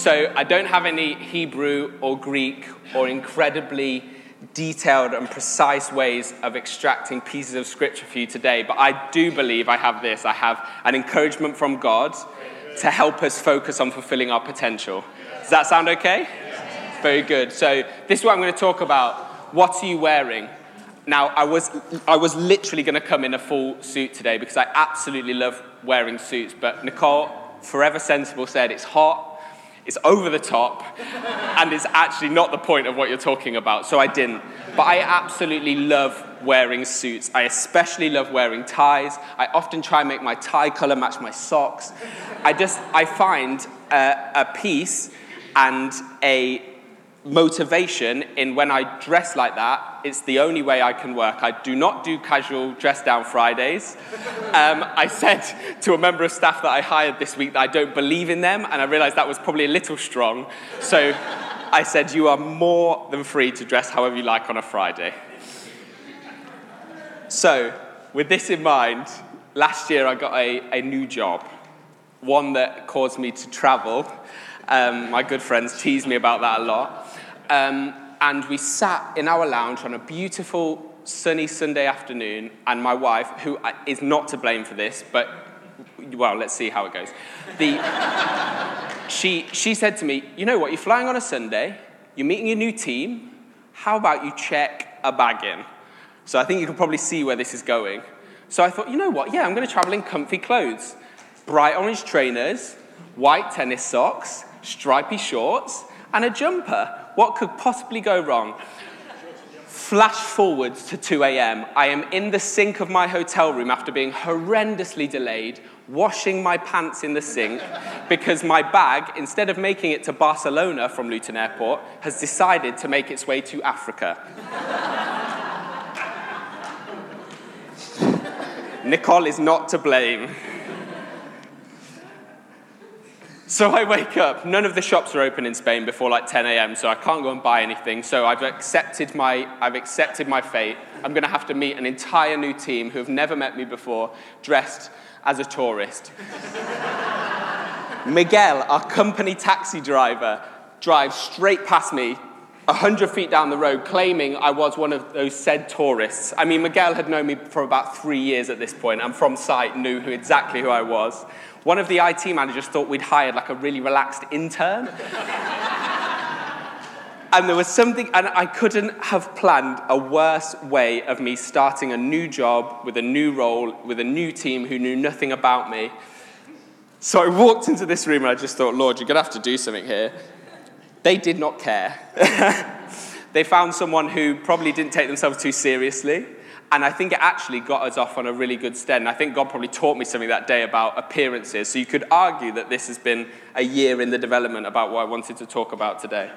So I don't have any Hebrew or Greek or incredibly detailed and precise ways of extracting pieces of scripture for you today, but I do believe I have this. I have an encouragement from God to help us focus on fulfilling our potential. Does that sound okay? Very good. So this is what I'm going to talk about. What are you wearing? Now, I was, I was literally going to come in a full suit today because I absolutely love wearing suits, but Nicole, forever sensible, said it's hot, it's over the top, and it's actually not the point of what you're talking about, so I didn't. But I absolutely love wearing suits. I especially love wearing ties. I often try and make my tie color match my socks. I just, I find a, a peace and a motivation in when I dress like that, it's the only way I can work. I do not do casual dress down Fridays. Um, I said to a member of staff that I hired this week that I don't believe in them, and I realized that was probably a little strong. So I said, You are more than free to dress however you like on a Friday. So, with this in mind, last year I got a, a new job, one that caused me to travel. Um, my good friends tease me about that a lot. Um, and we sat in our lounge on a beautiful sunny Sunday afternoon, and my wife, who is not to blame for this, but well, let's see how it goes. The, she, she said to me, You know what, you're flying on a Sunday, you're meeting your new team, how about you check a bag in? So I think you can probably see where this is going. So I thought, you know what, yeah, I'm going to travel in comfy clothes. Bright orange trainers, white tennis socks, stripy shorts, and a jumper. What could possibly go wrong? Flash forwards to 2 a.m. I am in the sink of my hotel room after being horrendously delayed, washing my pants in the sink because my bag, instead of making it to Barcelona from Luton Airport, has decided to make its way to Africa. Nicole is not to blame. So I wake up. None of the shops are open in Spain before like 10 a.m., so I can't go and buy anything. So I've accepted my, I've accepted my fate. I'm going to have to meet an entire new team who have never met me before, dressed as a tourist. Miguel, our company taxi driver, drives straight past me 100 feet down the road, claiming I was one of those said tourists. I mean, Miguel had known me for about three years at this point, and from sight knew who, exactly who I was. One of the IT managers thought we'd hired like a really relaxed intern. and there was something, and I couldn't have planned a worse way of me starting a new job with a new role, with a new team who knew nothing about me. So I walked into this room and I just thought, Lord, you're going to have to do something here. They did not care. they found someone who probably didn't take themselves too seriously. And I think it actually got us off on a really good stead. And I think God probably taught me something that day about appearances. So you could argue that this has been a year in the development about what I wanted to talk about today.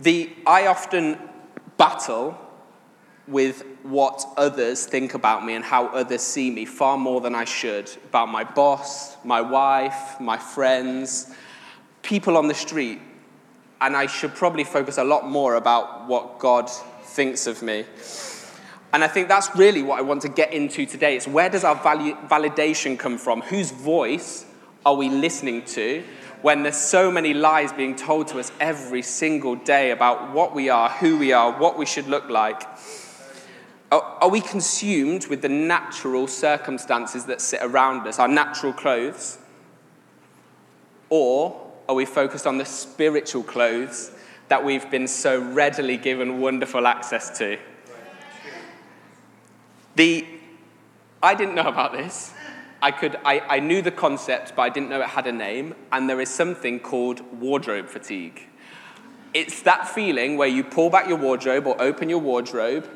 The, I often battle with what others think about me and how others see me far more than I should about my boss, my wife, my friends, people on the street. And I should probably focus a lot more about what God thinks of me. And I think that's really what I want to get into today. It's where does our validation come from? Whose voice are we listening to when there's so many lies being told to us every single day about what we are, who we are, what we should look like? Are we consumed with the natural circumstances that sit around us, our natural clothes? Or are we focused on the spiritual clothes that we've been so readily given wonderful access to. The, I didn't know about this. I, could, I, I knew the concept, but I didn't know it had a name, and there is something called wardrobe fatigue. It's that feeling where you pull back your wardrobe or open your wardrobe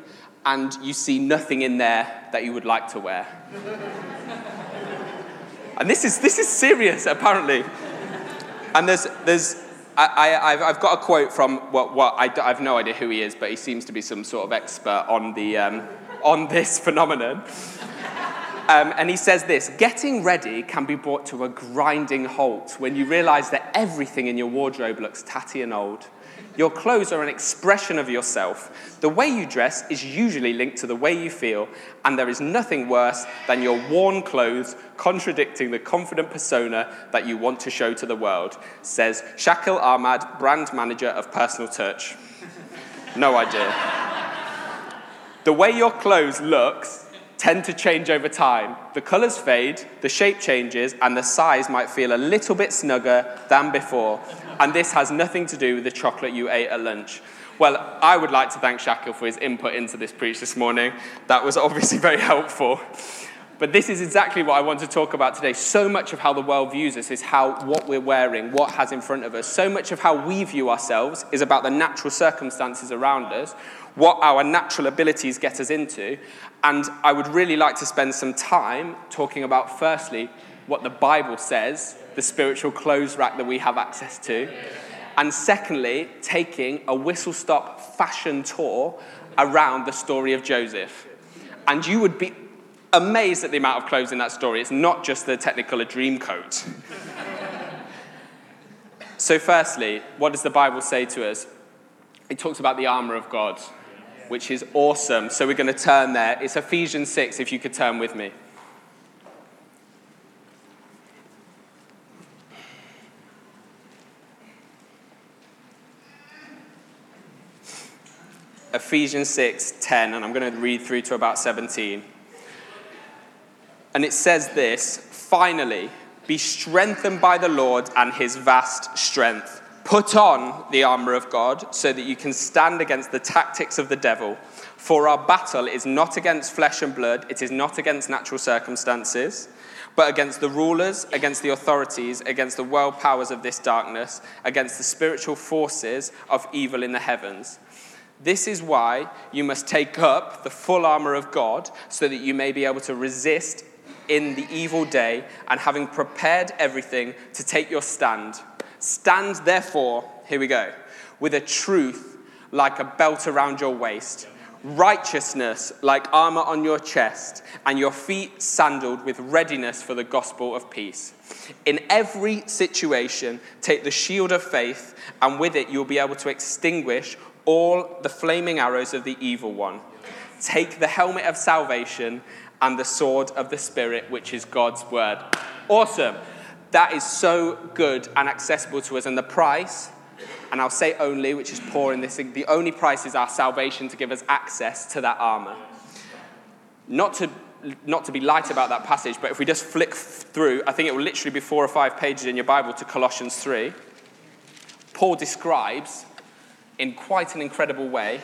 and you see nothing in there that you would like to wear. And this is, this is serious, apparently. And there's, there's I, have got a quote from what, what I, have no idea who he is, but he seems to be some sort of expert on, the, um, on this phenomenon. Um, and he says this Getting ready can be brought to a grinding halt when you realize that everything in your wardrobe looks tatty and old. Your clothes are an expression of yourself. The way you dress is usually linked to the way you feel, and there is nothing worse than your worn clothes contradicting the confident persona that you want to show to the world, says Shakil Ahmad, brand manager of Personal Touch. No idea. The way your clothes looks tend to change over time. The colours fade, the shape changes, and the size might feel a little bit snugger than before. And this has nothing to do with the chocolate you ate at lunch. Well, I would like to thank Shakil for his input into this preach this morning. That was obviously very helpful. But this is exactly what I want to talk about today. So much of how the world views us is how what we're wearing, what has in front of us. So much of how we view ourselves is about the natural circumstances around us, what our natural abilities get us into. And I would really like to spend some time talking about, firstly, what the Bible says, the spiritual clothes rack that we have access to. And secondly, taking a whistle stop fashion tour around the story of Joseph. And you would be amazed at the amount of clothes in that story. It's not just the Technicolor dream coat. so, firstly, what does the Bible say to us? It talks about the armor of God, which is awesome. So, we're going to turn there. It's Ephesians 6, if you could turn with me. Ephesians 6 10, and I'm going to read through to about 17. And it says this finally, be strengthened by the Lord and his vast strength. Put on the armor of God so that you can stand against the tactics of the devil. For our battle is not against flesh and blood, it is not against natural circumstances, but against the rulers, against the authorities, against the world powers of this darkness, against the spiritual forces of evil in the heavens. This is why you must take up the full armor of God so that you may be able to resist in the evil day and having prepared everything to take your stand. Stand therefore, here we go, with a truth like a belt around your waist, righteousness like armor on your chest, and your feet sandaled with readiness for the gospel of peace. In every situation, take the shield of faith, and with it you'll be able to extinguish all the flaming arrows of the evil one. Take the helmet of salvation and the sword of the Spirit, which is God's word. Awesome. That is so good and accessible to us. And the price, and I'll say only, which is poor in this, the only price is our salvation to give us access to that armor. Not to, not to be light about that passage, but if we just flick through, I think it will literally be four or five pages in your Bible to Colossians 3. Paul describes in quite an incredible way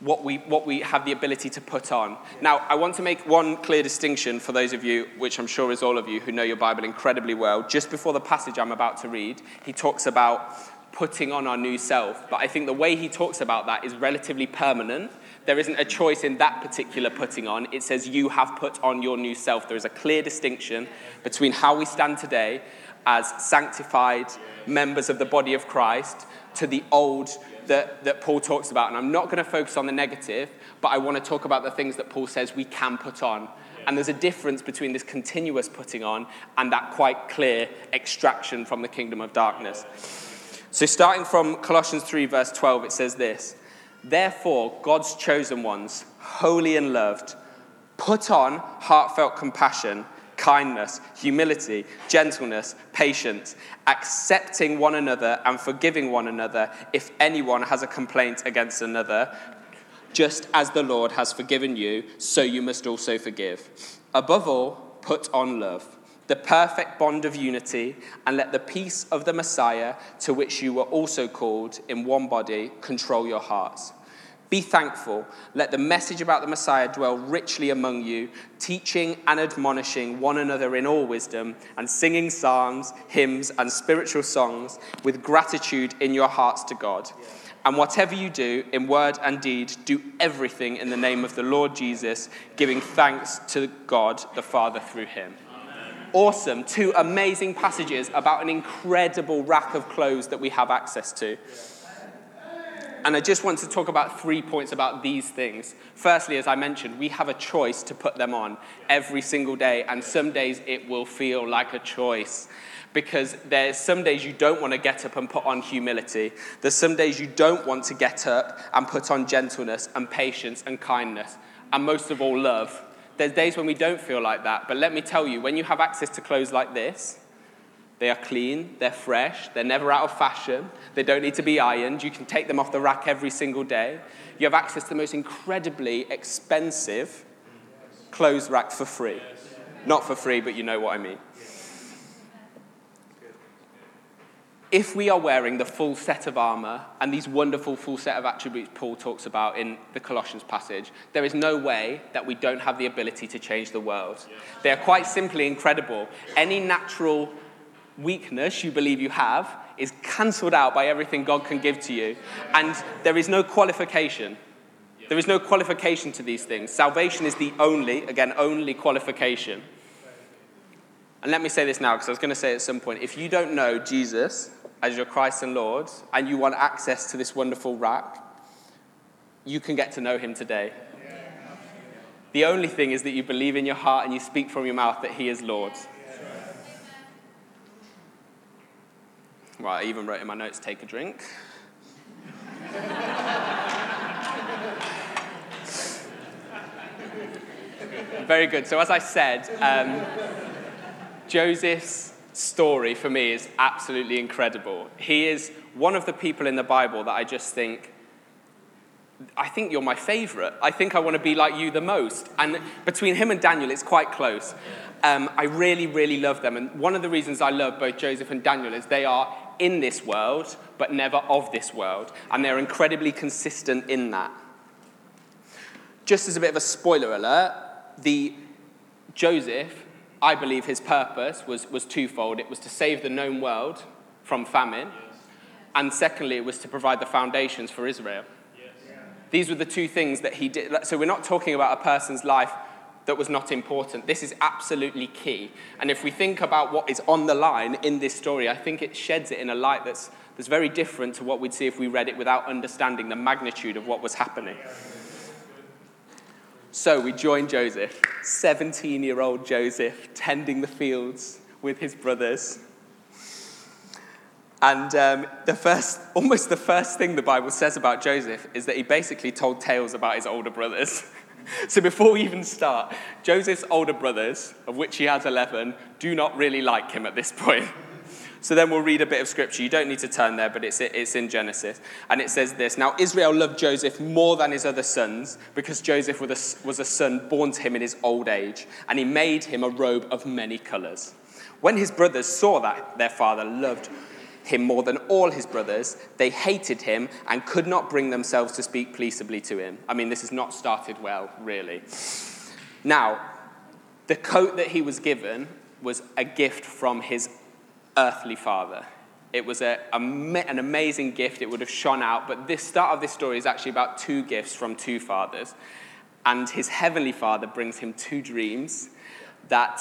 what we, what we have the ability to put on. Now, I want to make one clear distinction for those of you, which I'm sure is all of you, who know your Bible incredibly well. Just before the passage I'm about to read, he talks about putting on our new self. But I think the way he talks about that is relatively permanent. There isn't a choice in that particular putting on. It says you have put on your new self. There is a clear distinction between how we stand today as sanctified members of the body of Christ to the old that, that Paul talks about. And I'm not going to focus on the negative, but I want to talk about the things that Paul says we can put on. And there's a difference between this continuous putting on and that quite clear extraction from the kingdom of darkness. So, starting from Colossians 3, verse 12, it says this Therefore, God's chosen ones, holy and loved, put on heartfelt compassion kindness, humility, gentleness, patience, accepting one another and forgiving one another if anyone has a complaint against another. Just as the Lord has forgiven you, so you must also forgive. Above all, put on love, the perfect bond of unity, and let the peace of the Messiah, to which you were also called in one body, control your hearts. Be thankful. Let the message about the Messiah dwell richly among you, teaching and admonishing one another in all wisdom, and singing psalms, hymns, and spiritual songs with gratitude in your hearts to God. And whatever you do, in word and deed, do everything in the name of the Lord Jesus, giving thanks to God the Father through him. awesome, two amazing passages about an incredible rack of clothes that we have access to. And I just want to talk about three points about these things. Firstly, as I mentioned, we have a choice to put them on every single day, and some days it will feel like a choice. Because there's some days you don't want to get up and put on humility. There's some days you don't want to get up and put on gentleness and patience and kindness, and most of all, love. There's days when we don't feel like that, but let me tell you, when you have access to clothes like this, they are clean, they're fresh, they're never out of fashion, they don't need to be ironed, you can take them off the rack every single day. You have access to the most incredibly expensive clothes rack for free. Not for free, but you know what I mean. if we are wearing the full set of armor and these wonderful full set of attributes Paul talks about in the Colossians passage, there is no way that we don't have the ability to change the world. They are quite simply incredible. Any natural weakness you believe you have is cancelled out by everything God can give to you, and there is no qualification. There is no qualification to these things. Salvation is the only, again, only qualification. And let me say this now, because I was going to say at some point if you don't know Jesus as your Christ and Lord, and you want access to this wonderful rack, you can get to know him today. The only thing is that you believe in your heart and you speak from your mouth that he is Lord. Right, I even wrote in my notes take a drink. Very good. So, as I said, um, Joseph's story for me is absolutely incredible. He is one of the people in the Bible that I just think, I think you're my favorite. I think I want to be like you the most. And between him and Daniel, it's quite close. Um, I really, really love them. And one of the reasons I love both Joseph and Daniel is they are in this world, but never of this world. And they're incredibly consistent in that. Just as a bit of a spoiler alert, the Joseph I believe his purpose was, was twofold. It was to save the known world from famine, and secondly, it was to provide the foundations for Israel. These were the two things that he did. So we're not talking about a person's life that was not important. This is absolutely key. And if we think about what is on the line in this story, I think it sheds it in a light that's, that's very different to what we'd see if we read it without understanding the magnitude of what was happening. So we join Joseph, 17 year old Joseph, tending the fields with his brothers. And um, the first, almost the first thing the Bible says about Joseph is that he basically told tales about his older brothers. so before we even start, Joseph's older brothers, of which he has 11, do not really like him at this point. So then we'll read a bit of scripture. You don't need to turn there, but it's, it's in Genesis. And it says this Now Israel loved Joseph more than his other sons because Joseph was a, was a son born to him in his old age, and he made him a robe of many colors. When his brothers saw that their father loved him more than all his brothers, they hated him and could not bring themselves to speak peaceably to him. I mean, this has not started well, really. Now, the coat that he was given was a gift from his earthly father. It was a, a, an amazing gift. It would have shone out. But this start of this story is actually about two gifts from two fathers. And his heavenly father brings him two dreams that,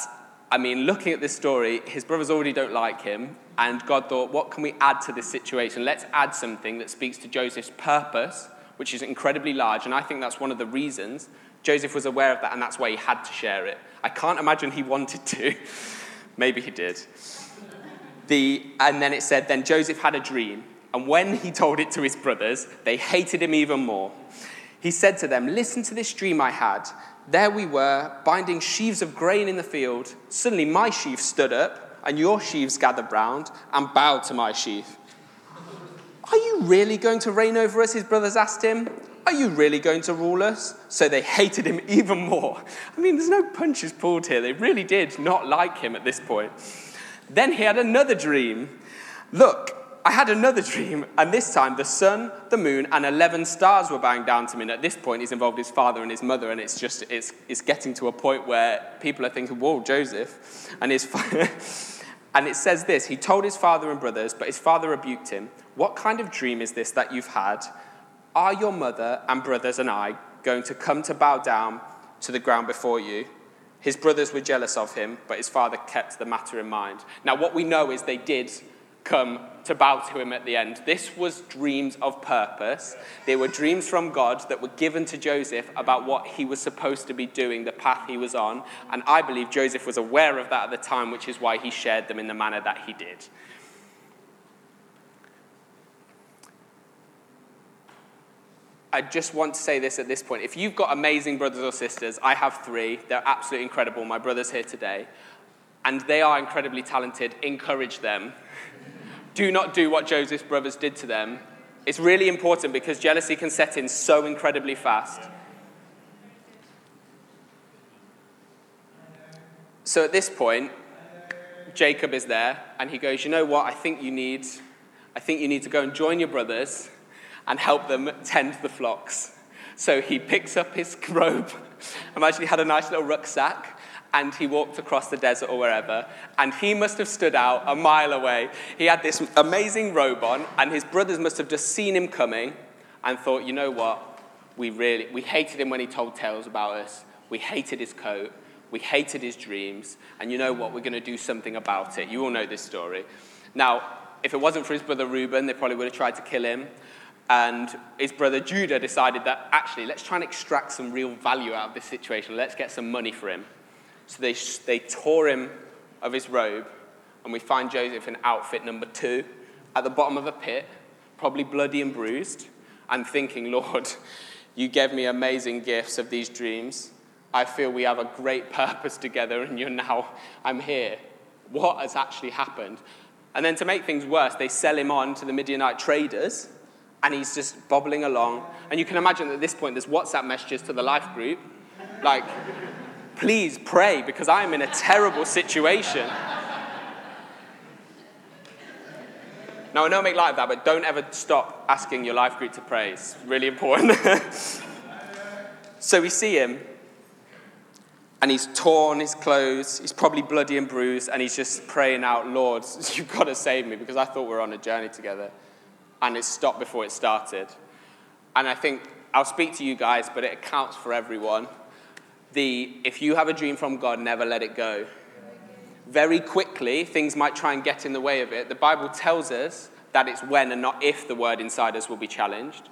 I mean, looking at this story, his brothers already don't like him. And God thought, what can we add to this situation? Let's add something that speaks to Joseph's purpose, which is incredibly large. And I think that's one of the reasons Joseph was aware of that, and that's why he had to share it. I can't imagine he wanted to. Maybe he did. The, and then it said, Then Joseph had a dream, and when he told it to his brothers, they hated him even more. He said to them, Listen to this dream I had. There we were, binding sheaves of grain in the field. Suddenly my sheaf stood up, and your sheaves gathered round and bowed to my sheaf. Are you really going to reign over us? His brothers asked him. Are you really going to rule us? So they hated him even more. I mean, there's no punches pulled here. They really did not like him at this point. Then he had another dream. Look, I had another dream, and this time the sun, the moon, and 11 stars were bowing down to me. And at this point, he's involved his father and his mother, and it's just, it's, it's getting to a point where people are thinking, whoa, Joseph. And, his and it says this He told his father and brothers, but his father rebuked him. What kind of dream is this that you've had? Are your mother and brothers and I going to come to bow down to the ground before you? His brothers were jealous of him, but his father kept the matter in mind. Now, what we know is they did come to bow to him at the end. This was dreams of purpose. They were dreams from God that were given to Joseph about what he was supposed to be doing, the path he was on. And I believe Joseph was aware of that at the time, which is why he shared them in the manner that he did. I just want to say this at this point. If you've got amazing brothers or sisters, I have three. They're absolutely incredible. My brother's here today. And they are incredibly talented. Encourage them. Do not do what Joseph's brothers did to them. It's really important because jealousy can set in so incredibly fast. So at this point, Jacob is there and he goes, You know what? I think you need, I think you need to go and join your brothers and help them tend the flocks. So he picks up his robe. Imagine he had a nice little rucksack and he walked across the desert or wherever, and he must have stood out a mile away. He had this amazing robe on, and his brothers must have just seen him coming and thought, you know what? We really we hated him when he told tales about us. We hated his coat. We hated his dreams. And you know what? We're going to do something about it. You all know this story. Now, if it wasn't for his brother Reuben, they probably would have tried to kill him. And his brother Judah decided that actually, let's try and extract some real value out of this situation. Let's get some money for him. So they, they tore him of his robe, and we find Joseph in outfit number two at the bottom of a pit, probably bloody and bruised, and thinking, Lord, you gave me amazing gifts of these dreams. I feel we have a great purpose together, and you're now, I'm here. What has actually happened? And then to make things worse, they sell him on to the Midianite traders and he's just bobbling along. And you can imagine at this point, there's WhatsApp messages to the life group, like, please pray because I am in a terrible situation. Now, I know I make light of that, but don't ever stop asking your life group to pray. It's really important. so we see him, and he's torn his clothes. He's probably bloody and bruised, and he's just praying out, Lord, you've got to save me because I thought we were on a journey together and it stopped before it started. And I think I'll speak to you guys, but it counts for everyone. The if you have a dream from God, never let it go. Very quickly, things might try and get in the way of it. The Bible tells us that it's when and not if the word inside us will be challenged.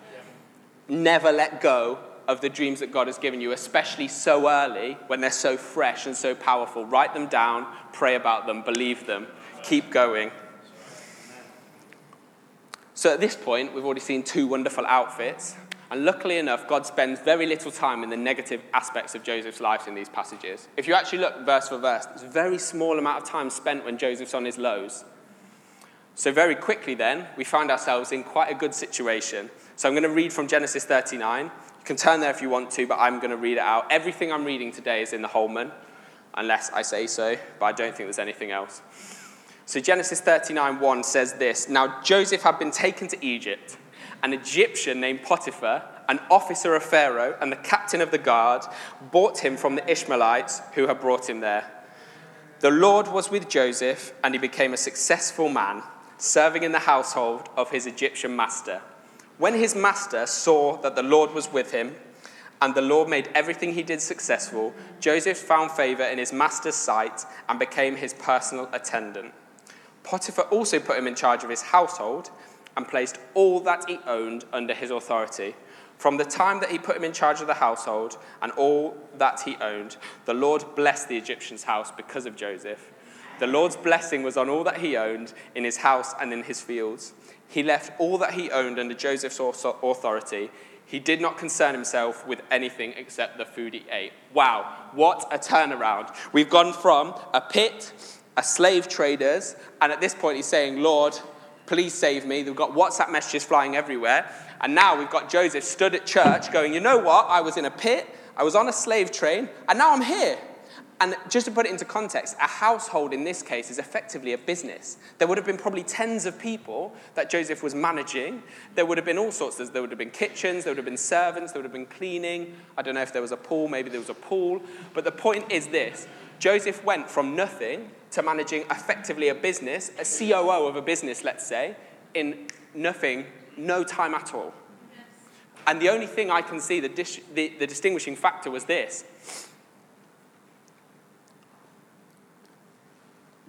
Never let go of the dreams that God has given you, especially so early when they're so fresh and so powerful. Write them down, pray about them, believe them, keep going. So at this point, we've already seen two wonderful outfits. And luckily enough, God spends very little time in the negative aspects of Joseph's life in these passages. If you actually look verse for verse, there's a very small amount of time spent when Joseph's on his lows. So, very quickly, then, we find ourselves in quite a good situation. So, I'm going to read from Genesis 39. You can turn there if you want to, but I'm going to read it out. Everything I'm reading today is in the Holman, unless I say so, but I don't think there's anything else. So Genesis 39 1 says this Now Joseph had been taken to Egypt. An Egyptian named Potiphar, an officer of Pharaoh and the captain of the guard, bought him from the Ishmaelites who had brought him there. The Lord was with Joseph, and he became a successful man, serving in the household of his Egyptian master. When his master saw that the Lord was with him, and the Lord made everything he did successful, Joseph found favor in his master's sight and became his personal attendant. Potiphar also put him in charge of his household and placed all that he owned under his authority. From the time that he put him in charge of the household and all that he owned, the Lord blessed the Egyptian's house because of Joseph. The Lord's blessing was on all that he owned in his house and in his fields. He left all that he owned under Joseph's authority. He did not concern himself with anything except the food he ate. Wow, what a turnaround. We've gone from a pit a slave traders. And at this point, he's saying, Lord, please save me. They've got WhatsApp messages flying everywhere. And now we've got Joseph stood at church going, You know what? I was in a pit, I was on a slave train, and now I'm here. And just to put it into context, a household in this case is effectively a business. There would have been probably tens of people that Joseph was managing. There would have been all sorts. There would have been kitchens, there would have been servants, there would have been cleaning. I don't know if there was a pool, maybe there was a pool. But the point is this Joseph went from nothing to managing effectively a business, a COO of a business, let's say, in nothing, no time at all. And the only thing I can see, the, dis- the, the distinguishing factor was this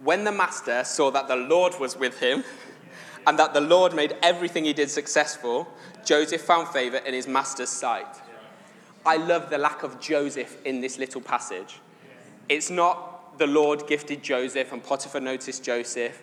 When the master saw that the Lord was with him and that the Lord made everything he did successful, Joseph found favor in his master's sight. I love the lack of Joseph in this little passage. It's not the Lord gifted Joseph and Potiphar noticed Joseph.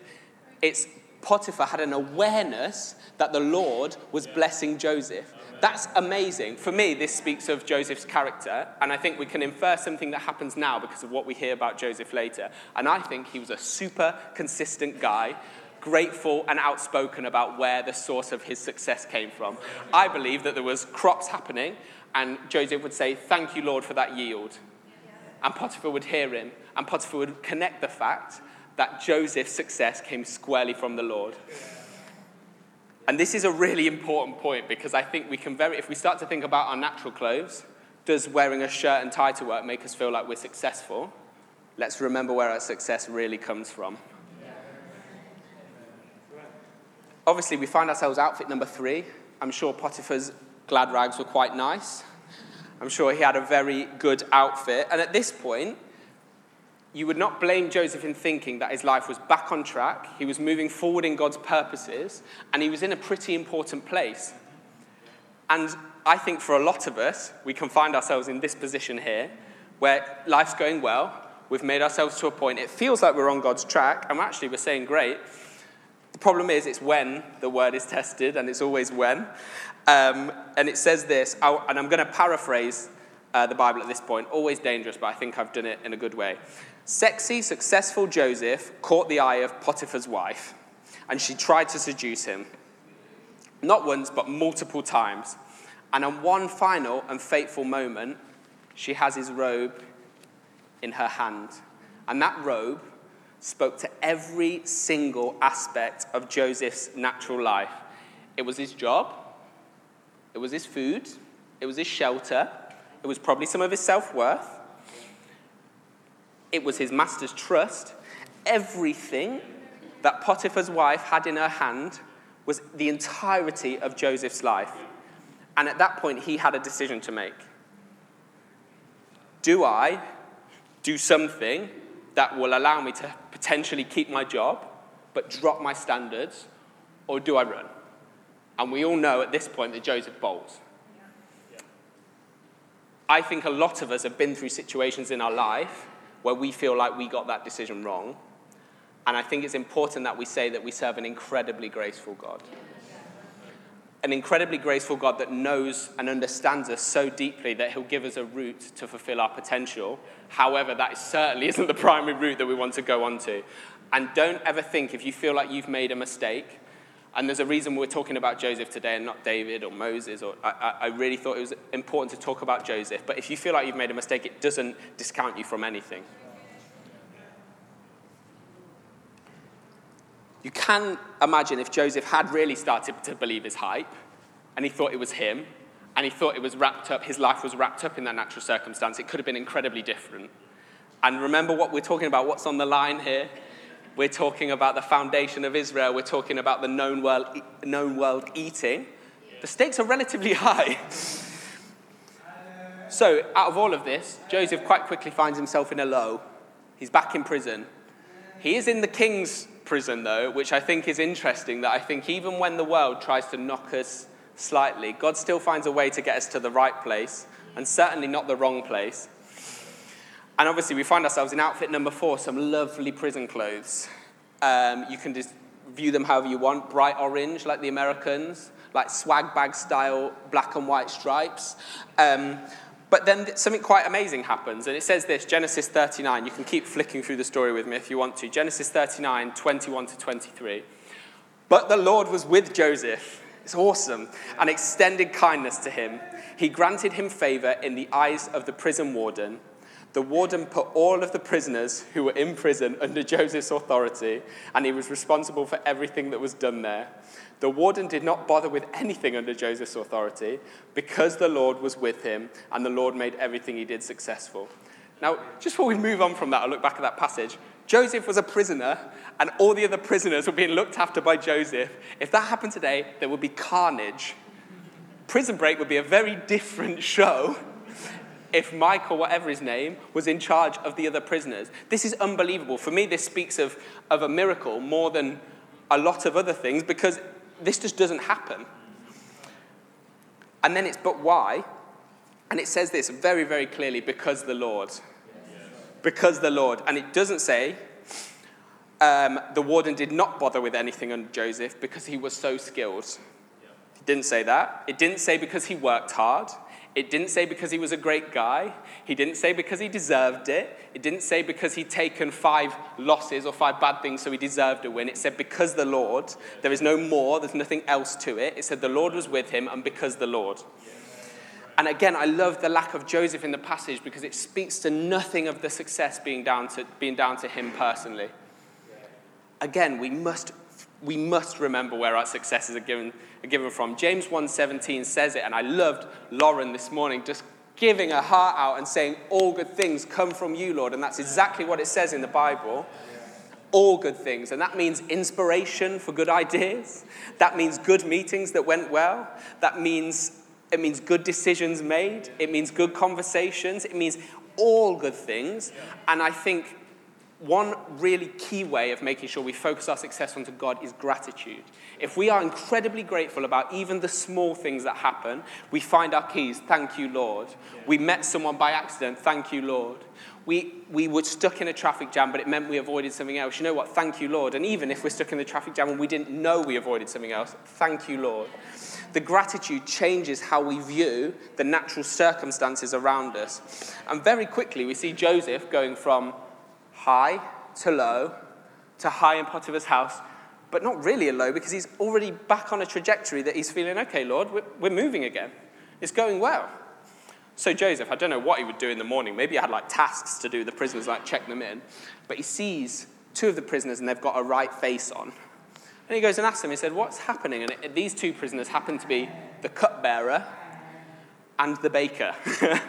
It's Potiphar had an awareness that the Lord was blessing Joseph. That's amazing. For me, this speaks of Joseph's character, and I think we can infer something that happens now because of what we hear about Joseph later. And I think he was a super consistent guy, grateful and outspoken about where the source of his success came from. I believe that there was crops happening, and Joseph would say, Thank you, Lord, for that yield. And Potiphar would hear him, and Potiphar would connect the fact that Joseph's success came squarely from the Lord. And this is a really important point because I think we can very, if we start to think about our natural clothes, does wearing a shirt and tie to work make us feel like we're successful? Let's remember where our success really comes from. Obviously, we find ourselves outfit number three. I'm sure Potiphar's glad rags were quite nice. I'm sure he had a very good outfit. And at this point, you would not blame Joseph in thinking that his life was back on track, he was moving forward in God's purposes, and he was in a pretty important place. And I think for a lot of us, we can find ourselves in this position here, where life's going well, we've made ourselves to a point, it feels like we're on God's track, and actually we're saying, great. The problem is, it's when the word is tested, and it's always when. Um, and it says this, and I'm going to paraphrase uh, the Bible at this point, always dangerous, but I think I've done it in a good way. Sexy, successful Joseph caught the eye of Potiphar's wife, and she tried to seduce him. Not once, but multiple times. And on one final and fateful moment, she has his robe in her hand. And that robe spoke to every single aspect of Joseph's natural life. It was his job, it was his food, it was his shelter, it was probably some of his self worth, it was his master's trust. Everything that Potiphar's wife had in her hand was the entirety of Joseph's life. And at that point, he had a decision to make. Do I do something that will allow me to potentially keep my job, but drop my standards, or do I run? And we all know at this point that Joseph bolts. I think a lot of us have been through situations in our life where we feel like we got that decision wrong. And I think it's important that we say that we serve an incredibly graceful God. An incredibly graceful God that knows and understands us so deeply that He'll give us a route to fulfill our potential. However, that certainly isn't the primary route that we want to go on to. And don't ever think if you feel like you've made a mistake and there's a reason we're talking about Joseph today and not David or Moses. Or I, I, really thought it was important to talk about Joseph. But if you feel like you've made a mistake, it doesn't discount you from anything. You can imagine if Joseph had really started to believe his hype and he thought it was him and he thought it was wrapped up, his life was wrapped up in that natural circumstance, it could have been incredibly different. And remember what we're talking about, what's on the line here? We're talking about the foundation of Israel. We're talking about the known world, known world eating. The stakes are relatively high. So, out of all of this, Joseph quite quickly finds himself in a low. He's back in prison. He is in the king's prison, though, which I think is interesting. That I think even when the world tries to knock us slightly, God still finds a way to get us to the right place, and certainly not the wrong place. And obviously, we find ourselves in outfit number four, some lovely prison clothes. Um, you can just view them however you want bright orange, like the Americans, like swag bag style black and white stripes. Um, but then something quite amazing happens, and it says this Genesis 39. You can keep flicking through the story with me if you want to. Genesis 39, 21 to 23. But the Lord was with Joseph. It's awesome. And extended kindness to him. He granted him favor in the eyes of the prison warden the warden put all of the prisoners who were in prison under Joseph's authority, and he was responsible for everything that was done there. The warden did not bother with anything under Joseph's authority because the Lord was with him, and the Lord made everything he did successful. Now, just before we move on from that, I'll look back at that passage. Joseph was a prisoner, and all the other prisoners were being looked after by Joseph. If that happened today, there would be carnage. Prison Break would be a very different show if Michael, whatever his name, was in charge of the other prisoners. This is unbelievable. For me, this speaks of, of a miracle more than a lot of other things because this just doesn't happen. And then it's, but why? And it says this very, very clearly because the Lord. Because the Lord. And it doesn't say um, the warden did not bother with anything on Joseph because he was so skilled. It didn't say that. It didn't say because he worked hard. It didn't say because he was a great guy. He didn't say because he deserved it. It didn't say because he'd taken five losses or five bad things so he deserved a win. It said because the Lord. There is no more, there's nothing else to it. It said the Lord was with him and because the Lord. And again, I love the lack of Joseph in the passage because it speaks to nothing of the success being down to, being down to him personally. Again, we must, we must remember where our successes are given are given from. James 1:17 says it, and I loved Lauren this morning just giving her heart out and saying, All good things come from you, Lord. And that's exactly what it says in the Bible. All good things. And that means inspiration for good ideas. That means good meetings that went well. That means it means good decisions made. It means good conversations. It means all good things. And I think one really key way of making sure we focus our success onto God is gratitude. If we are incredibly grateful about even the small things that happen, we find our keys, thank you, Lord. We met someone by accident, thank you, Lord. We, we were stuck in a traffic jam, but it meant we avoided something else. You know what? Thank you, Lord. And even if we're stuck in the traffic jam and we didn't know we avoided something else, thank you, Lord. The gratitude changes how we view the natural circumstances around us. And very quickly, we see Joseph going from high to low to high in Potiphar's house, but not really a low because he's already back on a trajectory that he's feeling, okay, Lord, we're, we're moving again. It's going well. So Joseph, I don't know what he would do in the morning. Maybe he had like tasks to do the prisoners, like check them in. But he sees two of the prisoners and they've got a right face on. And he goes and asks them, he said, What's happening? And it, these two prisoners happen to be the cupbearer and the baker.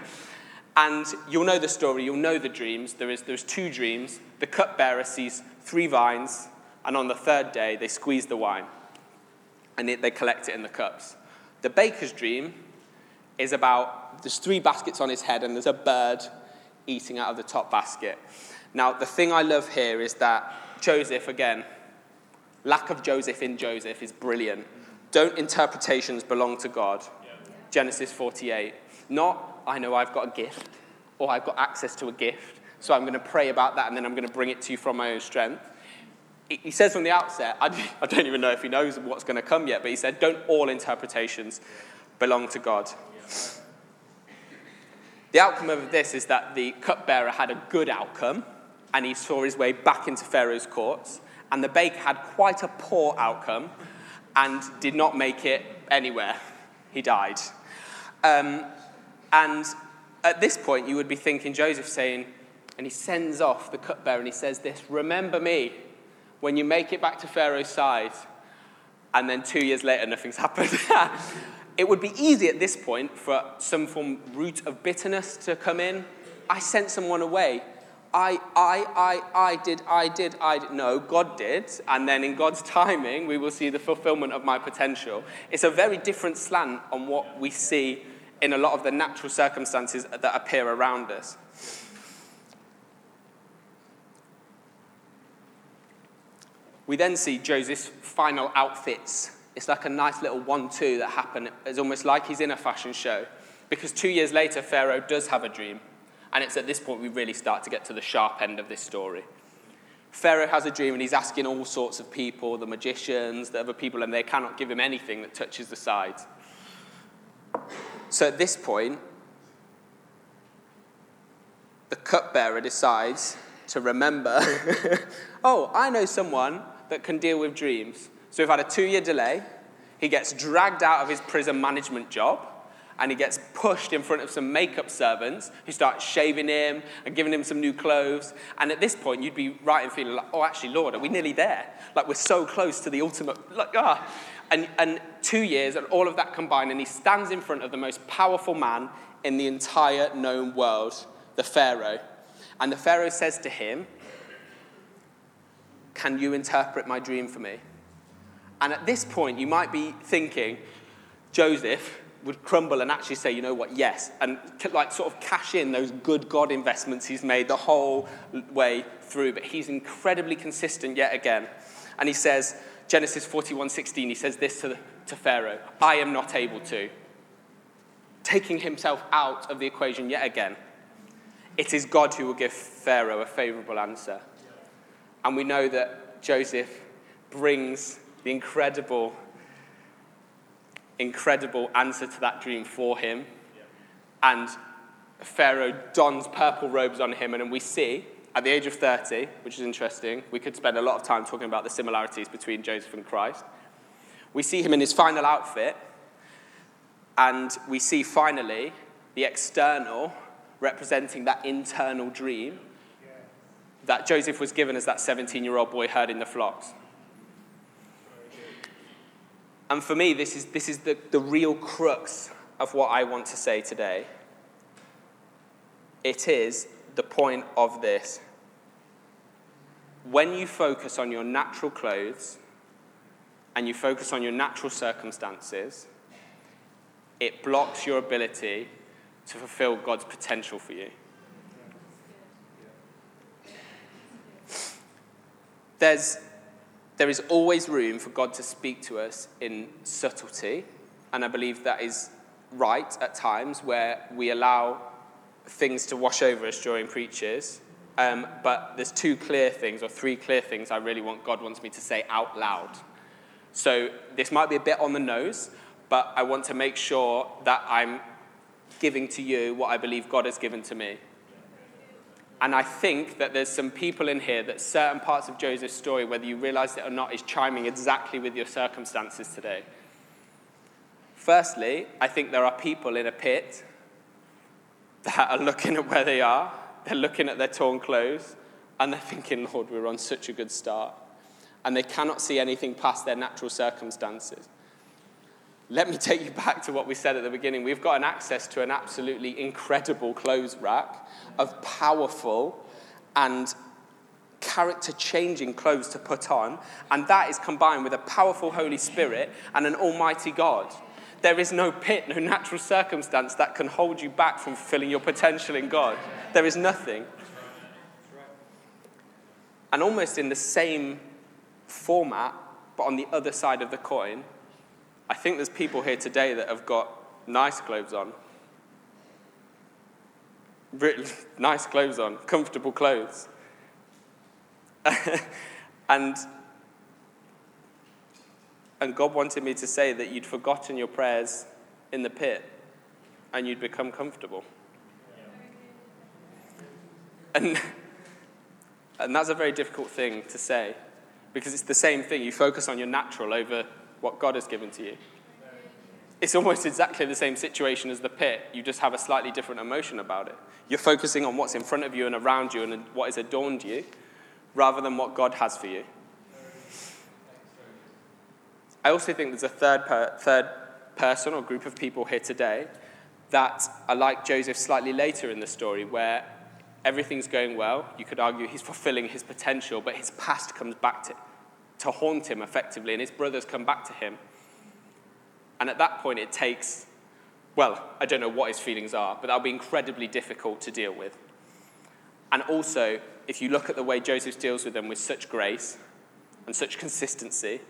And you'll know the story, you'll know the dreams. There is, there's two dreams. The cupbearer sees three vines, and on the third day, they squeeze the wine, and it, they collect it in the cups. The baker's dream is about there's three baskets on his head, and there's a bird eating out of the top basket. Now, the thing I love here is that Joseph, again, lack of Joseph in Joseph is brilliant. Don't interpretations belong to God? Genesis 48. Not I know I've got a gift or I've got access to a gift, so I'm going to pray about that and then I'm going to bring it to you from my own strength. He says from the outset, I don't even know if he knows what's going to come yet, but he said, Don't all interpretations belong to God? The outcome of this is that the cupbearer had a good outcome and he saw his way back into Pharaoh's courts, and the baker had quite a poor outcome and did not make it anywhere. He died. Um, and at this point, you would be thinking Joseph saying, and he sends off the cupbearer and he says this Remember me when you make it back to Pharaoh's side. And then two years later, nothing's happened. it would be easy at this point for some form root of bitterness to come in. I sent someone away. I, I, I, I did, I did, I did. No, God did. And then in God's timing, we will see the fulfillment of my potential. It's a very different slant on what we see in a lot of the natural circumstances that appear around us. We then see Joseph's final outfits. It's like a nice little one two that happened. It's almost like he's in a fashion show. Because two years later, Pharaoh does have a dream. And it's at this point we really start to get to the sharp end of this story. Pharaoh has a dream and he's asking all sorts of people, the magicians, the other people, and they cannot give him anything that touches the sides. So at this point, the cupbearer decides to remember oh, I know someone that can deal with dreams. So we've had a two year delay. He gets dragged out of his prison management job and he gets pushed in front of some makeup servants who start shaving him and giving him some new clothes. And at this point, you'd be right in feeling like, oh, actually, Lord, are we nearly there? Like, we're so close to the ultimate, like, ah. And, and two years and all of that combined, and he stands in front of the most powerful man in the entire known world, the Pharaoh. And the Pharaoh says to him, Can you interpret my dream for me? And at this point, you might be thinking, Joseph, would crumble and actually say, you know what, yes, and like sort of cash in those good God investments he's made the whole way through. But he's incredibly consistent yet again. And he says, Genesis 41 16, he says this to, to Pharaoh I am not able to. Taking himself out of the equation yet again. It is God who will give Pharaoh a favorable answer. And we know that Joseph brings the incredible incredible answer to that dream for him. And Pharaoh dons purple robes on him, and we see at the age of 30, which is interesting, we could spend a lot of time talking about the similarities between Joseph and Christ. We see him in his final outfit, and we see finally the external representing that internal dream that Joseph was given as that 17 year old boy herding the flocks. And for me, this is, this is the, the real crux of what I want to say today. It is the point of this. When you focus on your natural clothes and you focus on your natural circumstances, it blocks your ability to fulfill God's potential for you. There's there is always room for God to speak to us in subtlety, and I believe that is right at times where we allow things to wash over us during preaches. Um, but there's two clear things, or three clear things, I really want God wants me to say out loud. So this might be a bit on the nose, but I want to make sure that I'm giving to you what I believe God has given to me. And I think that there's some people in here that certain parts of Joseph's story, whether you realize it or not, is chiming exactly with your circumstances today. Firstly, I think there are people in a pit that are looking at where they are, they're looking at their torn clothes, and they're thinking, Lord, we're on such a good start. And they cannot see anything past their natural circumstances. Let me take you back to what we said at the beginning. We've got an access to an absolutely incredible clothes rack of powerful and character changing clothes to put on, and that is combined with a powerful Holy Spirit and an almighty God. There is no pit, no natural circumstance that can hold you back from fulfilling your potential in God. There is nothing. And almost in the same format, but on the other side of the coin, I think there's people here today that have got nice clothes on. Nice clothes on, comfortable clothes. and, and God wanted me to say that you'd forgotten your prayers in the pit and you'd become comfortable. And, and that's a very difficult thing to say because it's the same thing. You focus on your natural over what God has given to you. It's almost exactly the same situation as the pit. You just have a slightly different emotion about it. You're focusing on what's in front of you and around you and what has adorned you rather than what God has for you. I also think there's a third, per, third person or group of people here today that are like Joseph slightly later in the story, where everything's going well. You could argue he's fulfilling his potential, but his past comes back to to haunt him effectively, and his brothers come back to him. And at that point, it takes, well, I don't know what his feelings are, but that'll be incredibly difficult to deal with. And also, if you look at the way Joseph deals with them with such grace and such consistency,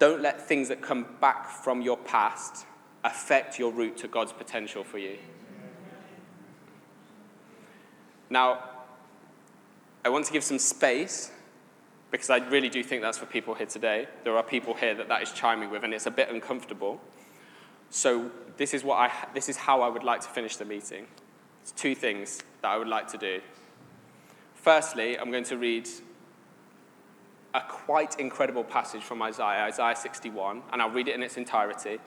don't let things that come back from your past affect your route to God's potential for you. Now, I want to give some space because I really do think that's for people here today. There are people here that that is chiming with, and it's a bit uncomfortable. So this is what I this is how I would like to finish the meeting. It's two things that I would like to do. Firstly, I'm going to read a quite incredible passage from Isaiah, Isaiah 61, and I'll read it in its entirety.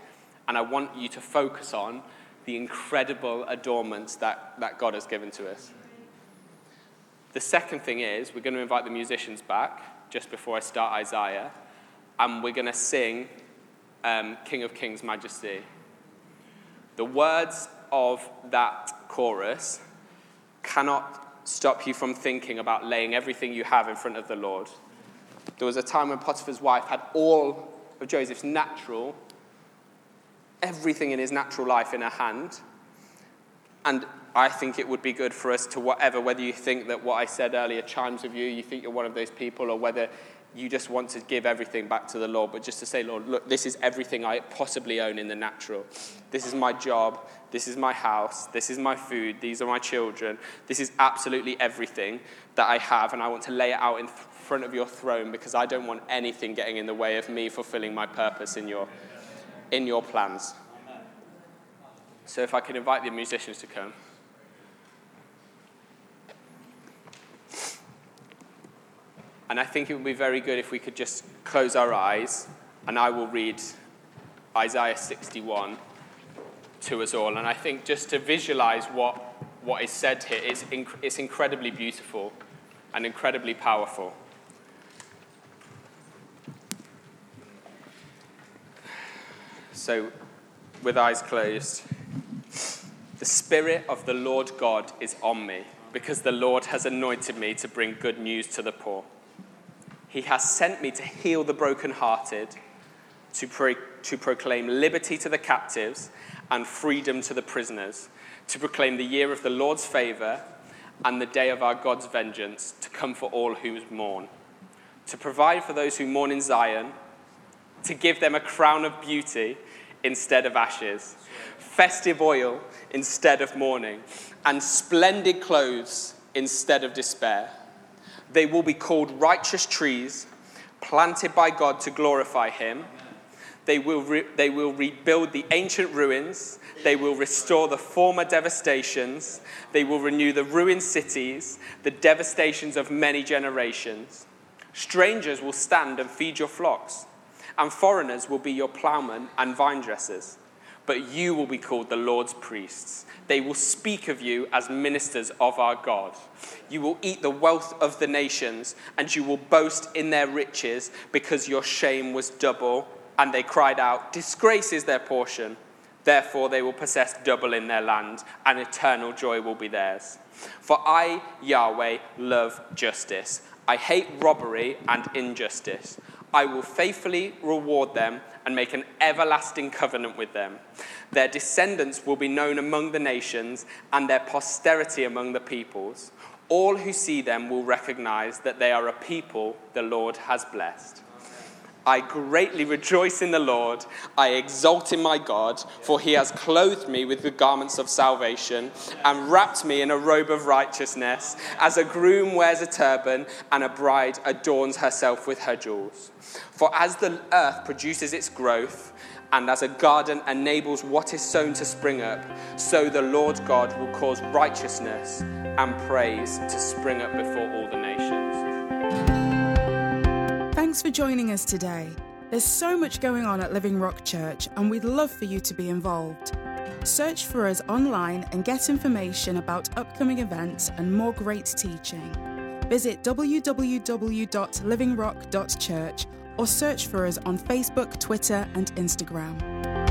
And I want you to focus on the incredible adornments that, that God has given to us. The second thing is, we're going to invite the musicians back just before I start Isaiah, and we're going to sing um, King of Kings, Majesty. The words of that chorus cannot stop you from thinking about laying everything you have in front of the Lord. There was a time when Potiphar's wife had all of Joseph's natural, everything in his natural life in her hand. And I think it would be good for us to, whatever, whether you think that what I said earlier chimes with you, you think you're one of those people, or whether you just want to give everything back to the Lord, but just to say, Lord, look, this is everything I possibly own in the natural. This is my job. This is my house. This is my food. These are my children. This is absolutely everything that I have, and I want to lay it out in front of your throne because I don't want anything getting in the way of me fulfilling my purpose in your, in your plans. So if I could invite the musicians to come. And I think it would be very good if we could just close our eyes and I will read Isaiah 61 to us all. And I think just to visualize what, what is said here, it's, inc- it's incredibly beautiful and incredibly powerful. So, with eyes closed, the Spirit of the Lord God is on me because the Lord has anointed me to bring good news to the poor. He has sent me to heal the brokenhearted, to, pro- to proclaim liberty to the captives and freedom to the prisoners, to proclaim the year of the Lord's favor and the day of our God's vengeance, to come for all who mourn, to provide for those who mourn in Zion, to give them a crown of beauty instead of ashes, festive oil instead of mourning, and splendid clothes instead of despair. They will be called righteous trees, planted by God to glorify Him. They will, re- they will rebuild the ancient ruins. They will restore the former devastations. They will renew the ruined cities, the devastations of many generations. Strangers will stand and feed your flocks, and foreigners will be your plowmen and vine dressers. But you will be called the Lord's priests. They will speak of you as ministers of our God. You will eat the wealth of the nations, and you will boast in their riches because your shame was double and they cried out, Disgrace is their portion. Therefore, they will possess double in their land, and eternal joy will be theirs. For I, Yahweh, love justice. I hate robbery and injustice. I will faithfully reward them and make an everlasting covenant with them. Their descendants will be known among the nations, and their posterity among the peoples. All who see them will recognize that they are a people the Lord has blessed. I greatly rejoice in the Lord. I exult in my God, for he has clothed me with the garments of salvation and wrapped me in a robe of righteousness, as a groom wears a turban and a bride adorns herself with her jewels. For as the earth produces its growth, and as a garden enables what is sown to spring up, so the Lord God will cause righteousness and praise to spring up before all the Thanks for joining us today. There's so much going on at Living Rock Church, and we'd love for you to be involved. Search for us online and get information about upcoming events and more great teaching. Visit www.livingrock.church or search for us on Facebook, Twitter, and Instagram.